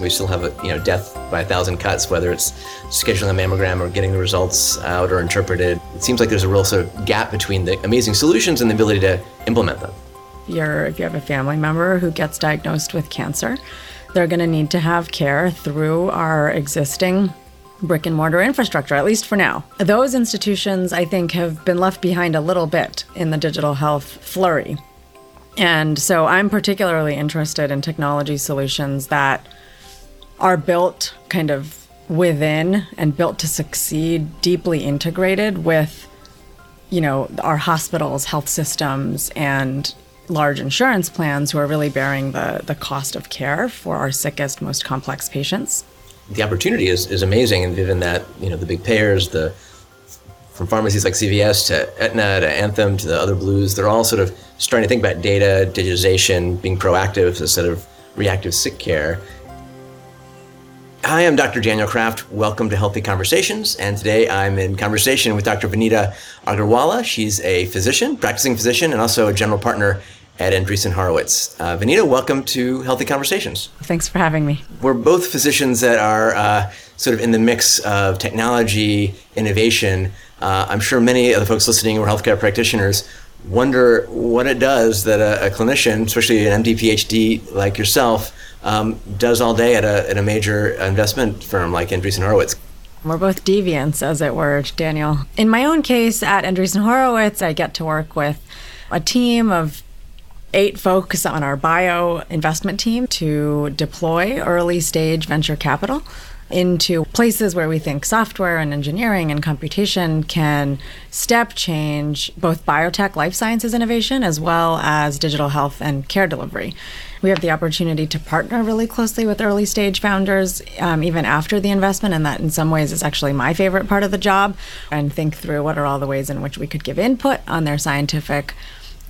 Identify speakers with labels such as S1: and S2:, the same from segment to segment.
S1: We still have a you know death by a thousand cuts, whether it's scheduling a mammogram or getting the results out or interpreted. It seems like there's a real sort of gap between the amazing solutions and the ability to implement them.
S2: You're, if you have a family member who gets diagnosed with cancer, they're going to need to have care through our existing brick and mortar infrastructure, at least for now. Those institutions, I think, have been left behind a little bit in the digital health flurry. And so I'm particularly interested in technology solutions that are built kind of within and built to succeed, deeply integrated with, you know, our hospitals, health systems, and large insurance plans who are really bearing the, the cost of care for our sickest, most complex patients.
S1: The opportunity is, is amazing, and given that you know the big payers, the from pharmacies like CVS to Aetna to Anthem to the other blues, they're all sort of starting to think about data, digitization, being proactive instead of reactive sick care. Hi, I'm Dr. Daniel Kraft. Welcome to Healthy Conversations. And today I'm in conversation with Dr. Vineeta Agarwala. She's a physician, practicing physician, and also a general partner at Andreessen Horowitz. Uh, Vineeta, welcome to Healthy Conversations.
S2: Thanks for having me.
S1: We're both physicians that are uh, sort of in the mix of technology, innovation. Uh, I'm sure many of the folks listening who are healthcare practitioners wonder what it does that a, a clinician, especially an MD PhD like yourself, um, does all day at a, at a major investment firm like Andreessen Horowitz.
S2: We're both deviants, as it were, Daniel. In my own case at Andreessen Horowitz, I get to work with a team of eight folks on our bio investment team to deploy early stage venture capital into places where we think software and engineering and computation can step change both biotech life sciences innovation as well as digital health and care delivery. We have the opportunity to partner really closely with early stage founders, um, even after the investment, and that in some ways is actually my favorite part of the job, and think through what are all the ways in which we could give input on their scientific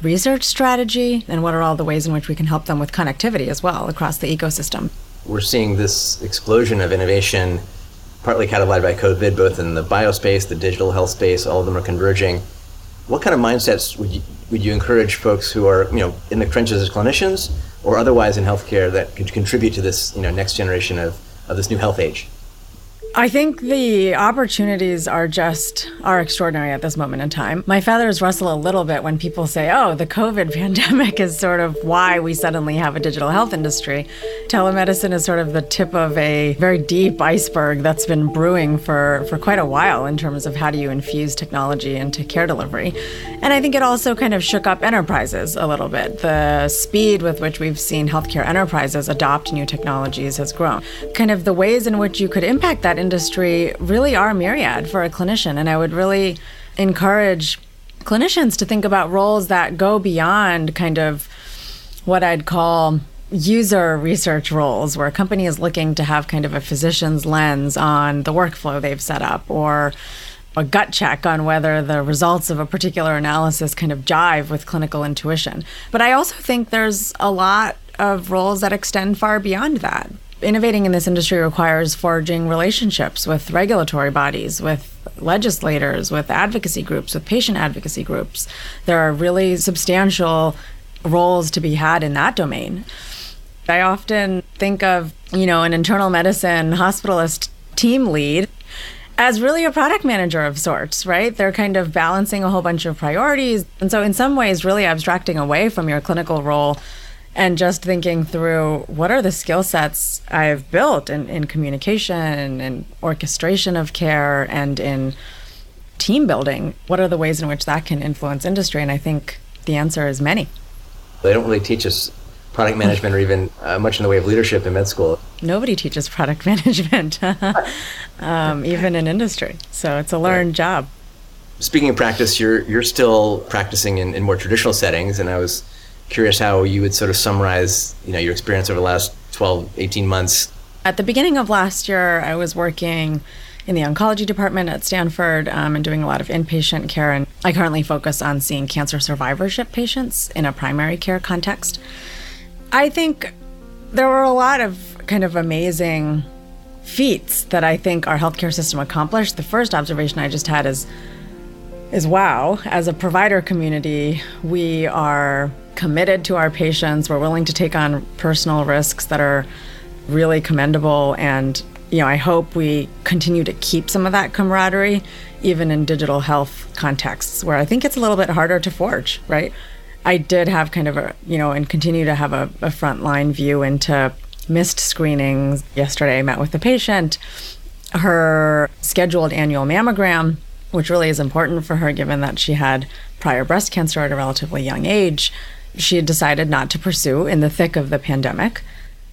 S2: research strategy, and what are all the ways in which we can help them with connectivity as well across the ecosystem
S1: we're seeing this explosion of innovation, partly catalyzed by COVID, both in the biospace, the digital health space. All of them are converging. What kind of mindsets would you, would you encourage folks who are, you know, in the trenches as clinicians or otherwise in healthcare that could contribute to this, you know, next generation of, of this new health age?
S2: I think the opportunities are just are extraordinary at this moment in time. My feathers rustle a little bit when people say, "Oh, the COVID pandemic is sort of why we suddenly have a digital health industry." Telemedicine is sort of the tip of a very deep iceberg that's been brewing for for quite a while in terms of how do you infuse technology into care delivery. And I think it also kind of shook up enterprises a little bit. The speed with which we've seen healthcare enterprises adopt new technologies has grown. Kind of the ways in which you could impact that industry really are myriad for a clinician. And I would really encourage clinicians to think about roles that go beyond kind of what I'd call user research roles where a company is looking to have kind of a physician's lens on the workflow they've set up or a gut check on whether the results of a particular analysis kind of jive with clinical intuition. But I also think there's a lot of roles that extend far beyond that innovating in this industry requires forging relationships with regulatory bodies, with legislators, with advocacy groups, with patient advocacy groups. There are really substantial roles to be had in that domain. I often think of, you know, an internal medicine hospitalist team lead as really a product manager of sorts, right? They're kind of balancing a whole bunch of priorities. And so, in some ways, really abstracting away from your clinical role and just thinking through what are the skill sets I've built in, in communication and orchestration of care and in team building. What are the ways in which that can influence industry? And I think the answer is many.
S1: They don't really teach us product management or even uh, much in the way of leadership in med school.
S2: Nobody teaches product management, um, even in industry. So it's a learned right. job.
S1: Speaking of practice, you're you're still practicing in, in more traditional settings, and I was curious how you would sort of summarize, you know, your experience over the last 12, 18 months.
S2: At the beginning of last year, I was working in the oncology department at Stanford um, and doing a lot of inpatient care. And I currently focus on seeing cancer survivorship patients in a primary care context. I think there were a lot of kind of amazing feats that I think our healthcare system accomplished. The first observation I just had is is wow, as a provider community, we are committed to our patients. We're willing to take on personal risks that are really commendable. And, you know, I hope we continue to keep some of that camaraderie, even in digital health contexts where I think it's a little bit harder to forge, right? I did have kind of a, you know, and continue to have a, a frontline view into missed screenings. Yesterday, I met with the patient. Her scheduled annual mammogram, which really is important for her given that she had prior breast cancer at a relatively young age, she had decided not to pursue in the thick of the pandemic.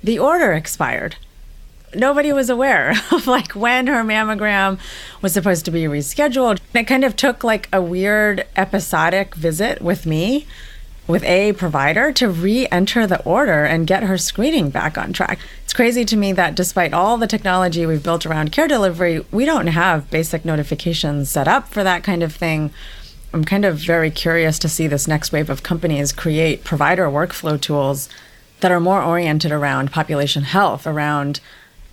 S2: The order expired. Nobody was aware of like when her mammogram was supposed to be rescheduled. It kind of took like a weird episodic visit with me with a provider to re enter the order and get her screening back on track. It's crazy to me that despite all the technology we've built around care delivery, we don't have basic notifications set up for that kind of thing. I'm kind of very curious to see this next wave of companies create provider workflow tools that are more oriented around population health, around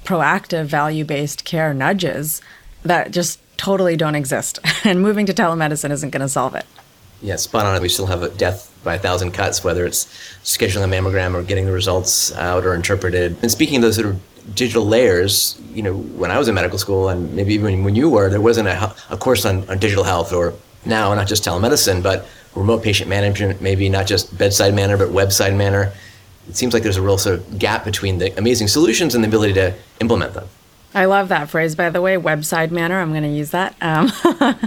S2: proactive value based care nudges that just totally don't exist. And moving to telemedicine isn't going to solve it.
S1: Yeah, spot on. We still have a death by a thousand cuts, whether it's scheduling a mammogram or getting the results out or interpreted. And speaking of those sort of digital layers, you know, when I was in medical school and maybe even when you were, there wasn't a, a course on, on digital health or now not just telemedicine, but remote patient management, maybe not just bedside manner, but website manner. It seems like there's a real sort of gap between the amazing solutions and the ability to implement them.
S2: I love that phrase, by the way, website manner. I'm going to use that. Um,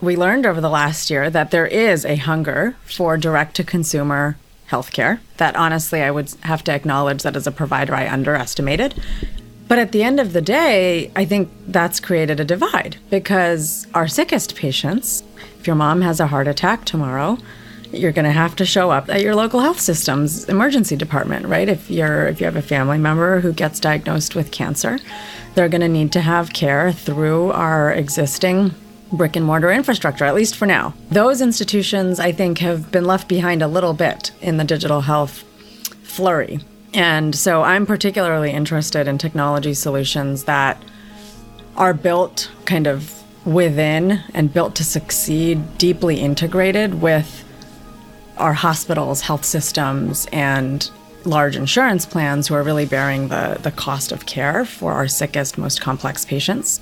S2: we learned over the last year that there is a hunger for direct to consumer healthcare that honestly I would have to acknowledge that as a provider I underestimated. But at the end of the day, I think that's created a divide because our sickest patients, if your mom has a heart attack tomorrow, you're going to have to show up at your local health system's emergency department, right? If you're if you have a family member who gets diagnosed with cancer, they're going to need to have care through our existing brick and mortar infrastructure, at least for now. Those institutions, I think, have been left behind a little bit in the digital health flurry. And so I'm particularly interested in technology solutions that are built kind of within and built to succeed, deeply integrated with our hospitals, health systems, and large insurance plans who are really bearing the, the cost of care for our sickest, most complex patients.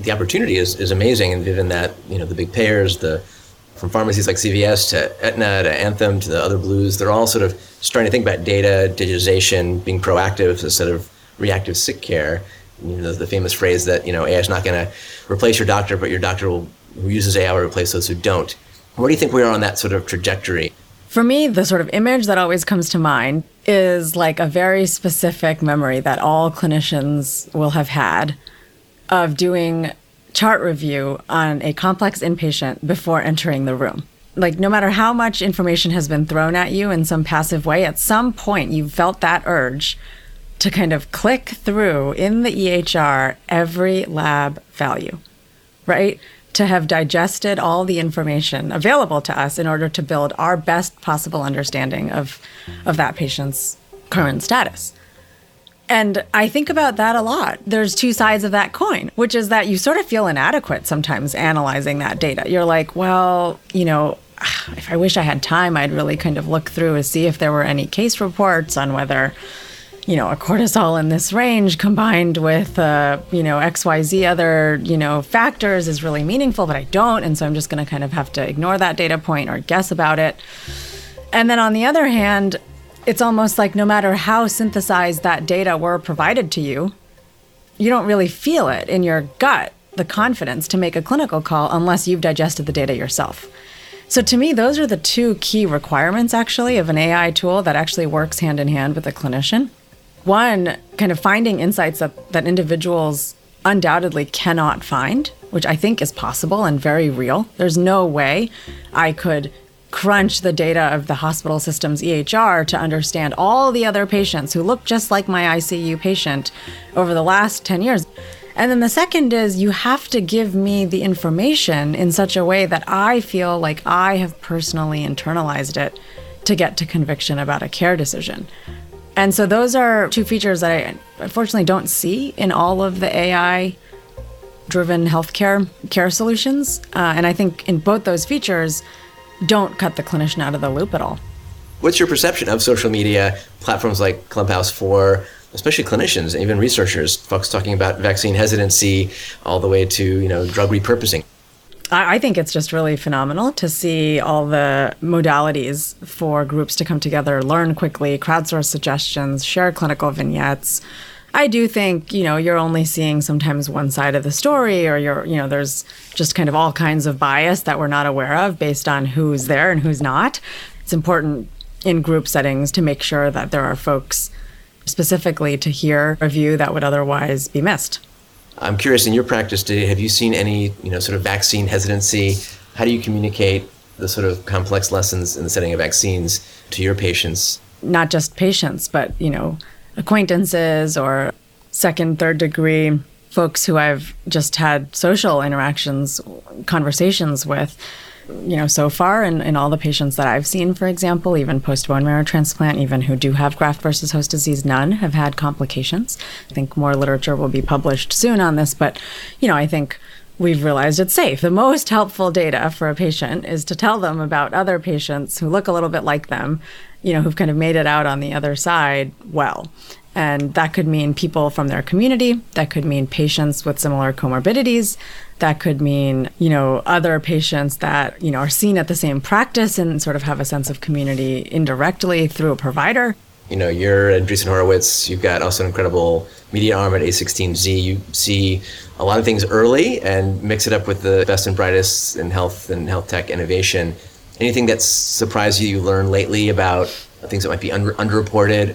S1: The opportunity is, is amazing, and given that you know the big payers, the from pharmacies like CVS to Aetna to Anthem to the other blues, they're all sort of starting to think about data, digitization, being proactive instead of reactive sick care. You know, the famous phrase that you know AI is not going to replace your doctor, but your doctor will who uses AI will replace those who don't. Where do you think we are on that sort of trajectory?
S2: For me, the sort of image that always comes to mind is like a very specific memory that all clinicians will have had of doing chart review on a complex inpatient before entering the room. Like, no matter how much information has been thrown at you in some passive way, at some point you felt that urge to kind of click through in the EHR every lab value, right? To have digested all the information available to us in order to build our best possible understanding of, of that patient's current status. And I think about that a lot. There's two sides of that coin, which is that you sort of feel inadequate sometimes analyzing that data. You're like, well, you know, if I wish I had time, I'd really kind of look through and see if there were any case reports on whether, you know, a cortisol in this range combined with, uh, you know, XYZ other, you know, factors is really meaningful, but I don't. And so I'm just going to kind of have to ignore that data point or guess about it. And then on the other hand, it's almost like no matter how synthesized that data were provided to you, you don't really feel it in your gut, the confidence to make a clinical call unless you've digested the data yourself. So, to me, those are the two key requirements actually of an AI tool that actually works hand in hand with a clinician. One, kind of finding insights that, that individuals undoubtedly cannot find, which I think is possible and very real. There's no way I could crunch the data of the hospital system's EHR to understand all the other patients who look just like my ICU patient over the last 10 years. And then the second is you have to give me the information in such a way that I feel like I have personally internalized it to get to conviction about a care decision. And so those are two features that I unfortunately don't see in all of the AI driven healthcare care solutions. Uh, and I think in both those features, don't cut the clinician out of the loop at all.
S1: What's your perception of social media platforms like Clubhouse for especially clinicians, even researchers, folks talking about vaccine hesitancy all the way to you know drug repurposing.
S2: I think it's just really phenomenal to see all the modalities for groups to come together, learn quickly, crowdsource suggestions, share clinical vignettes. I do think, you know, you're only seeing sometimes one side of the story or you're, you know, there's just kind of all kinds of bias that we're not aware of based on who's there and who's not. It's important in group settings to make sure that there are folks specifically to hear a view that would otherwise be missed.
S1: I'm curious in your practice, have you seen any, you know, sort of vaccine hesitancy? How do you communicate the sort of complex lessons in the setting of vaccines to your patients?
S2: Not just patients, but, you know, acquaintances or second, third degree folks who I've just had social interactions, conversations with you know, so far in, in all the patients that I've seen, for example, even post bone marrow transplant, even who do have graft versus host disease, none have had complications. I think more literature will be published soon on this, but, you know, I think we've realized it's safe. The most helpful data for a patient is to tell them about other patients who look a little bit like them, you know, who've kind of made it out on the other side well. And that could mean people from their community, that could mean patients with similar comorbidities, that could mean, you know, other patients that, you know, are seen at the same practice and sort of have a sense of community indirectly through a provider.
S1: You know, you're at Andreessen Horowitz, you've got also an incredible media arm at A16Z. You see a lot of things early and mix it up with the best and brightest in health and health tech innovation. Anything that's surprised you, you learned lately about things that might be under, underreported?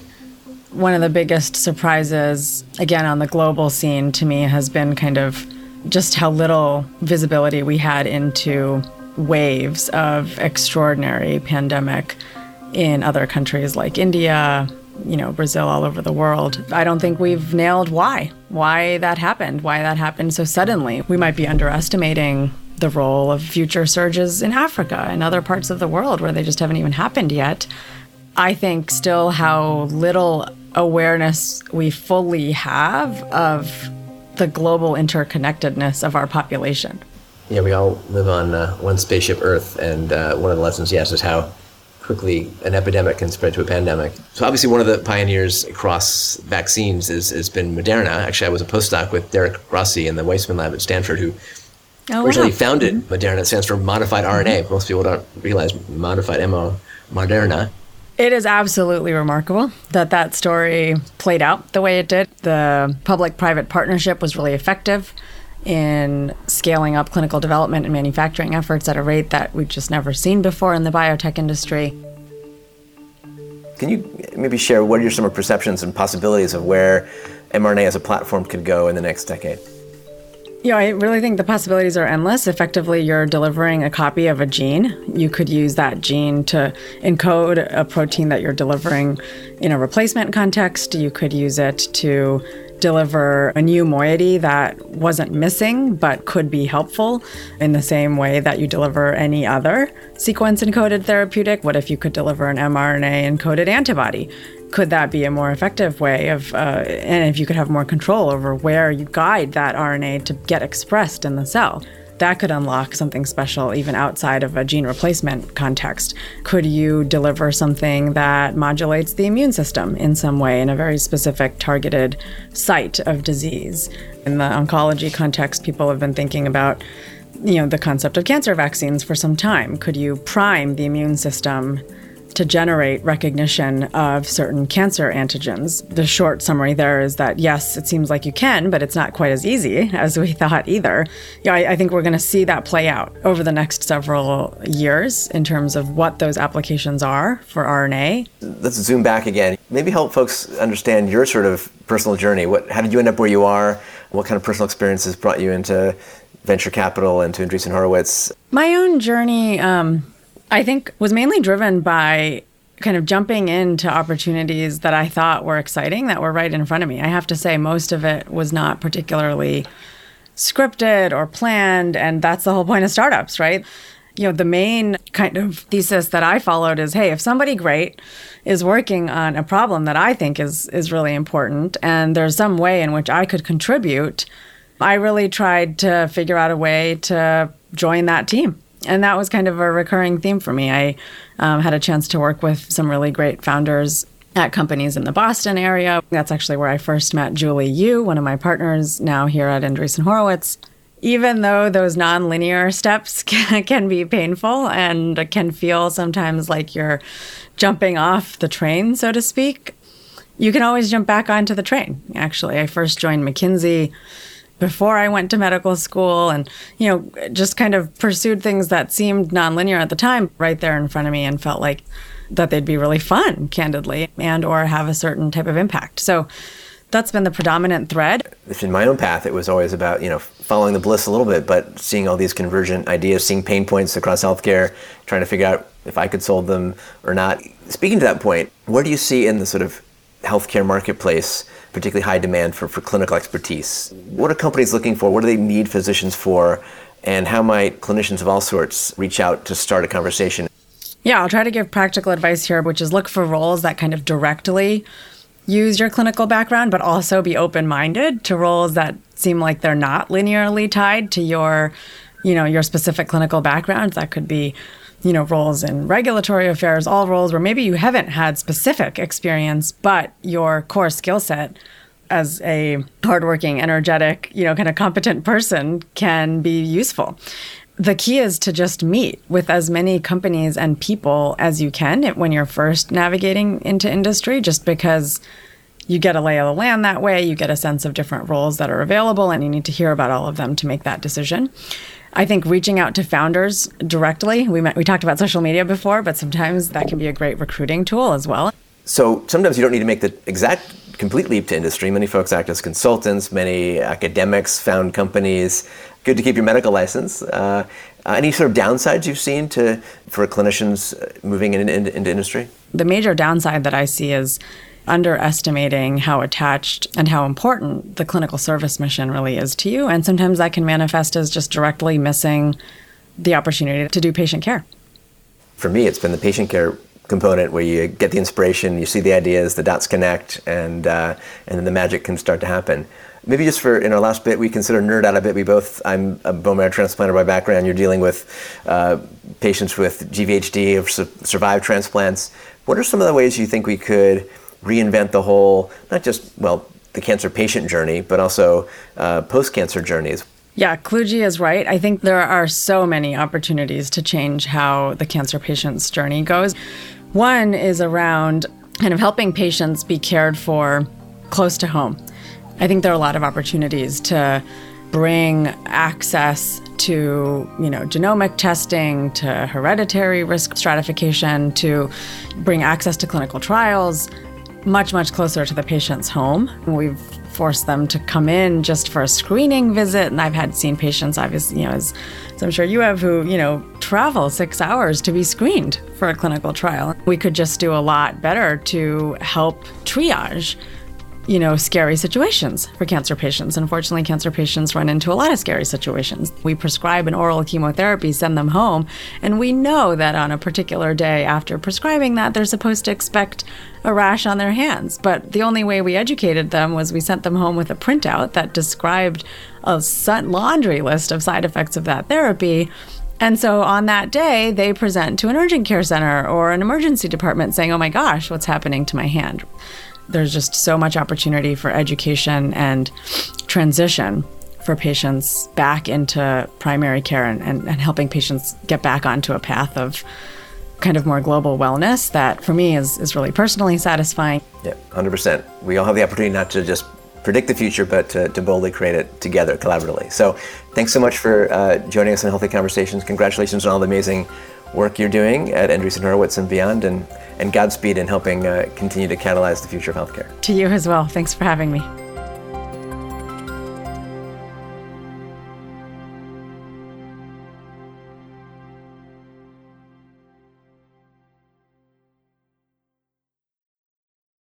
S2: One of the biggest surprises, again, on the global scene to me has been kind of just how little visibility we had into waves of extraordinary pandemic in other countries like India, you know, Brazil, all over the world. I don't think we've nailed why, why that happened, why that happened so suddenly. We might be underestimating the role of future surges in Africa and other parts of the world where they just haven't even happened yet. I think still how little awareness we fully have of the global interconnectedness of our population.
S1: Yeah, we all live on uh, one spaceship Earth, and uh, one of the lessons, yes, is how quickly an epidemic can spread to a pandemic. So obviously, one of the pioneers across vaccines is has been Moderna. Actually, I was a postdoc with Derrick Rossi in the Weissman lab at Stanford, who oh, originally wow. founded mm-hmm. Moderna. It stands for modified RNA. Mm-hmm. Most people don't realize modified MO, Moderna.
S2: It is absolutely remarkable that that story played out the way it did. The public private partnership was really effective in scaling up clinical development and manufacturing efforts at a rate that we've just never seen before in the biotech industry.
S1: Can you maybe share what are your some perceptions and possibilities of where mRNA as a platform could go in the next decade?
S2: Yeah, I really think the possibilities are endless. Effectively, you're delivering a copy of a gene. You could use that gene to encode a protein that you're delivering in a replacement context. You could use it to deliver a new moiety that wasn't missing but could be helpful in the same way that you deliver any other sequence encoded therapeutic. What if you could deliver an mRNA encoded antibody? could that be a more effective way of, uh, and if you could have more control over where you guide that RNA to get expressed in the cell? That could unlock something special even outside of a gene replacement context. Could you deliver something that modulates the immune system in some way in a very specific targeted site of disease? In the oncology context, people have been thinking about you know the concept of cancer vaccines for some time. Could you prime the immune system to generate recognition of certain cancer antigens. The short summary there is that yes, it seems like you can, but it's not quite as easy as we thought either. Yeah, I, I think we're going to see that play out over the next several years in terms of what those applications are for RNA.
S1: Let's zoom back again. Maybe help folks understand your sort of personal journey. What, how did you end up where you are? What kind of personal experiences brought you into venture capital and to Andreessen Horowitz?
S2: My own journey. Um, I think was mainly driven by kind of jumping into opportunities that I thought were exciting that were right in front of me. I have to say, most of it was not particularly scripted or planned. And that's the whole point of startups, right? You know, the main kind of thesis that I followed is hey, if somebody great is working on a problem that I think is, is really important and there's some way in which I could contribute, I really tried to figure out a way to join that team and that was kind of a recurring theme for me. I um, had a chance to work with some really great founders at companies in the Boston area. That's actually where I first met Julie Yu, one of my partners now here at Andreessen Horowitz. Even though those nonlinear steps can, can be painful and can feel sometimes like you're jumping off the train, so to speak, you can always jump back onto the train. Actually, I first joined McKinsey before I went to medical school and, you know, just kind of pursued things that seemed nonlinear at the time right there in front of me and felt like that they'd be really fun, candidly, and or have a certain type of impact. So that's been the predominant thread.
S1: In my own path, it was always about, you know, following the bliss a little bit, but seeing all these convergent ideas, seeing pain points across healthcare, trying to figure out if I could solve them or not. Speaking to that point, where do you see in the sort of healthcare marketplace particularly high demand for, for clinical expertise? What are companies looking for? What do they need physicians for? And how might clinicians of all sorts reach out to start a conversation?
S2: Yeah, I'll try to give practical advice here, which is look for roles that kind of directly use your clinical background, but also be open minded to roles that seem like they're not linearly tied to your, you know, your specific clinical background. That could be you know, roles in regulatory affairs, all roles where maybe you haven't had specific experience, but your core skill set as a hardworking, energetic, you know, kind of competent person can be useful. The key is to just meet with as many companies and people as you can when you're first navigating into industry, just because you get a lay of the land that way, you get a sense of different roles that are available, and you need to hear about all of them to make that decision. I think reaching out to founders directly, we, met, we talked about social media before, but sometimes that can be a great recruiting tool as well.
S1: So sometimes you don't need to make the exact complete leap to industry. Many folks act as consultants, many academics found companies. Good to keep your medical license. Uh, any sort of downsides you've seen to for clinicians moving in, in, into industry?
S2: The major downside that I see is underestimating how attached and how important the clinical service mission really is to you. And sometimes that can manifest as just directly missing the opportunity to do patient care.
S1: For me, it's been the patient care component where you get the inspiration, you see the ideas, the dots connect, and uh, and then the magic can start to happen. Maybe just for in our last bit, we consider nerd out a bit. We both, I'm a bone marrow transplanter by background. You're dealing with uh, patients with GVHD or su- survived transplants. What are some of the ways you think we could reinvent the whole, not just, well, the cancer patient journey, but also uh, post cancer journeys.
S2: Yeah, Kluge is right. I think there are so many opportunities to change how the cancer patient's journey goes. One is around kind of helping patients be cared for close to home. I think there are a lot of opportunities to bring access to you know genomic testing to hereditary risk stratification to bring access to clinical trials much, much closer to the patient's home. We've forced them to come in just for a screening visit. And I've had seen patients, obviously, you know, as, as I'm sure you have, who, you know, travel six hours to be screened for a clinical trial. We could just do a lot better to help triage you know, scary situations for cancer patients. Unfortunately, cancer patients run into a lot of scary situations. We prescribe an oral chemotherapy, send them home, and we know that on a particular day after prescribing that, they're supposed to expect a rash on their hands. But the only way we educated them was we sent them home with a printout that described a laundry list of side effects of that therapy. And so on that day, they present to an urgent care center or an emergency department saying, Oh my gosh, what's happening to my hand? There's just so much opportunity for education and transition for patients back into primary care and, and, and, helping patients get back onto a path of kind of more global wellness that for me is, is really personally satisfying.
S1: Yeah, 100%. We all have the opportunity not to just predict the future, but to, to boldly create it together collaboratively. So thanks so much for uh, joining us in Healthy Conversations. Congratulations on all the amazing work you're doing at Andreessen Horowitz and beyond. And and Godspeed in helping uh, continue to catalyze the future of healthcare.
S2: To you as well. Thanks for having me.